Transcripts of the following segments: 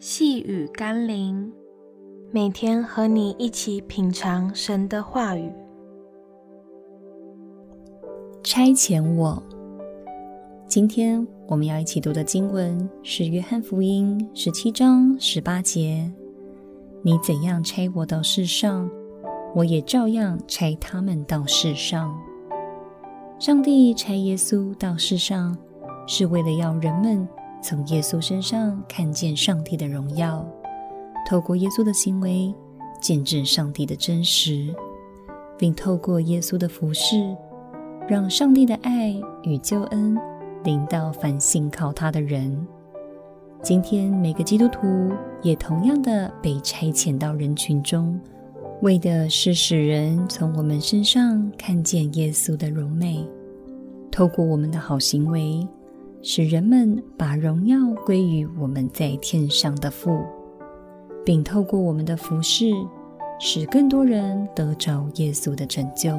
细雨甘霖，每天和你一起品尝神的话语。差遣我。今天我们要一起读的经文是《约翰福音》十七章十八节：“你怎样差我到世上，我也照样差他们到世上。”上帝差耶稣到世上，是为了要人们。从耶稣身上看见上帝的荣耀，透过耶稣的行为见证上帝的真实，并透过耶稣的服事，让上帝的爱与救恩临到凡信靠他的人。今天每个基督徒也同样的被差遣到人群中，为的是使人从我们身上看见耶稣的荣美，透过我们的好行为。使人们把荣耀归于我们在天上的父，并透过我们的服饰，使更多人得着耶稣的拯救。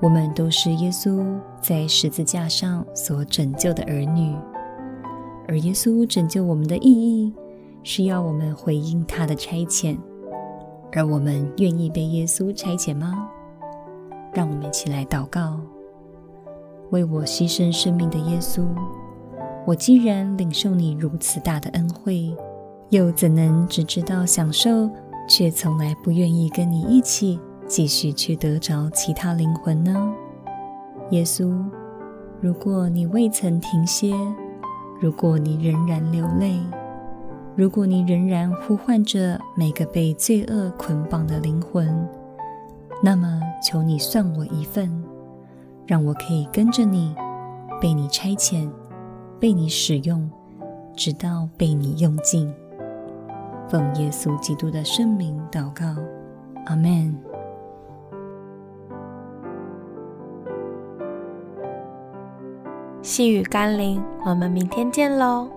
我们都是耶稣在十字架上所拯救的儿女，而耶稣拯救我们的意义，是要我们回应他的差遣。而我们愿意被耶稣差遣吗？让我们一起来祷告。为我牺牲生命的耶稣，我既然领受你如此大的恩惠，又怎能只知道享受，却从来不愿意跟你一起继续去得着其他灵魂呢？耶稣，如果你未曾停歇，如果你仍然流泪，如果你仍然呼唤着每个被罪恶捆绑的灵魂，那么求你算我一份。让我可以跟着你，被你差遣，被你使用，直到被你用尽。奉耶稣基督的圣名祷告，阿门。细雨甘霖，我们明天见喽。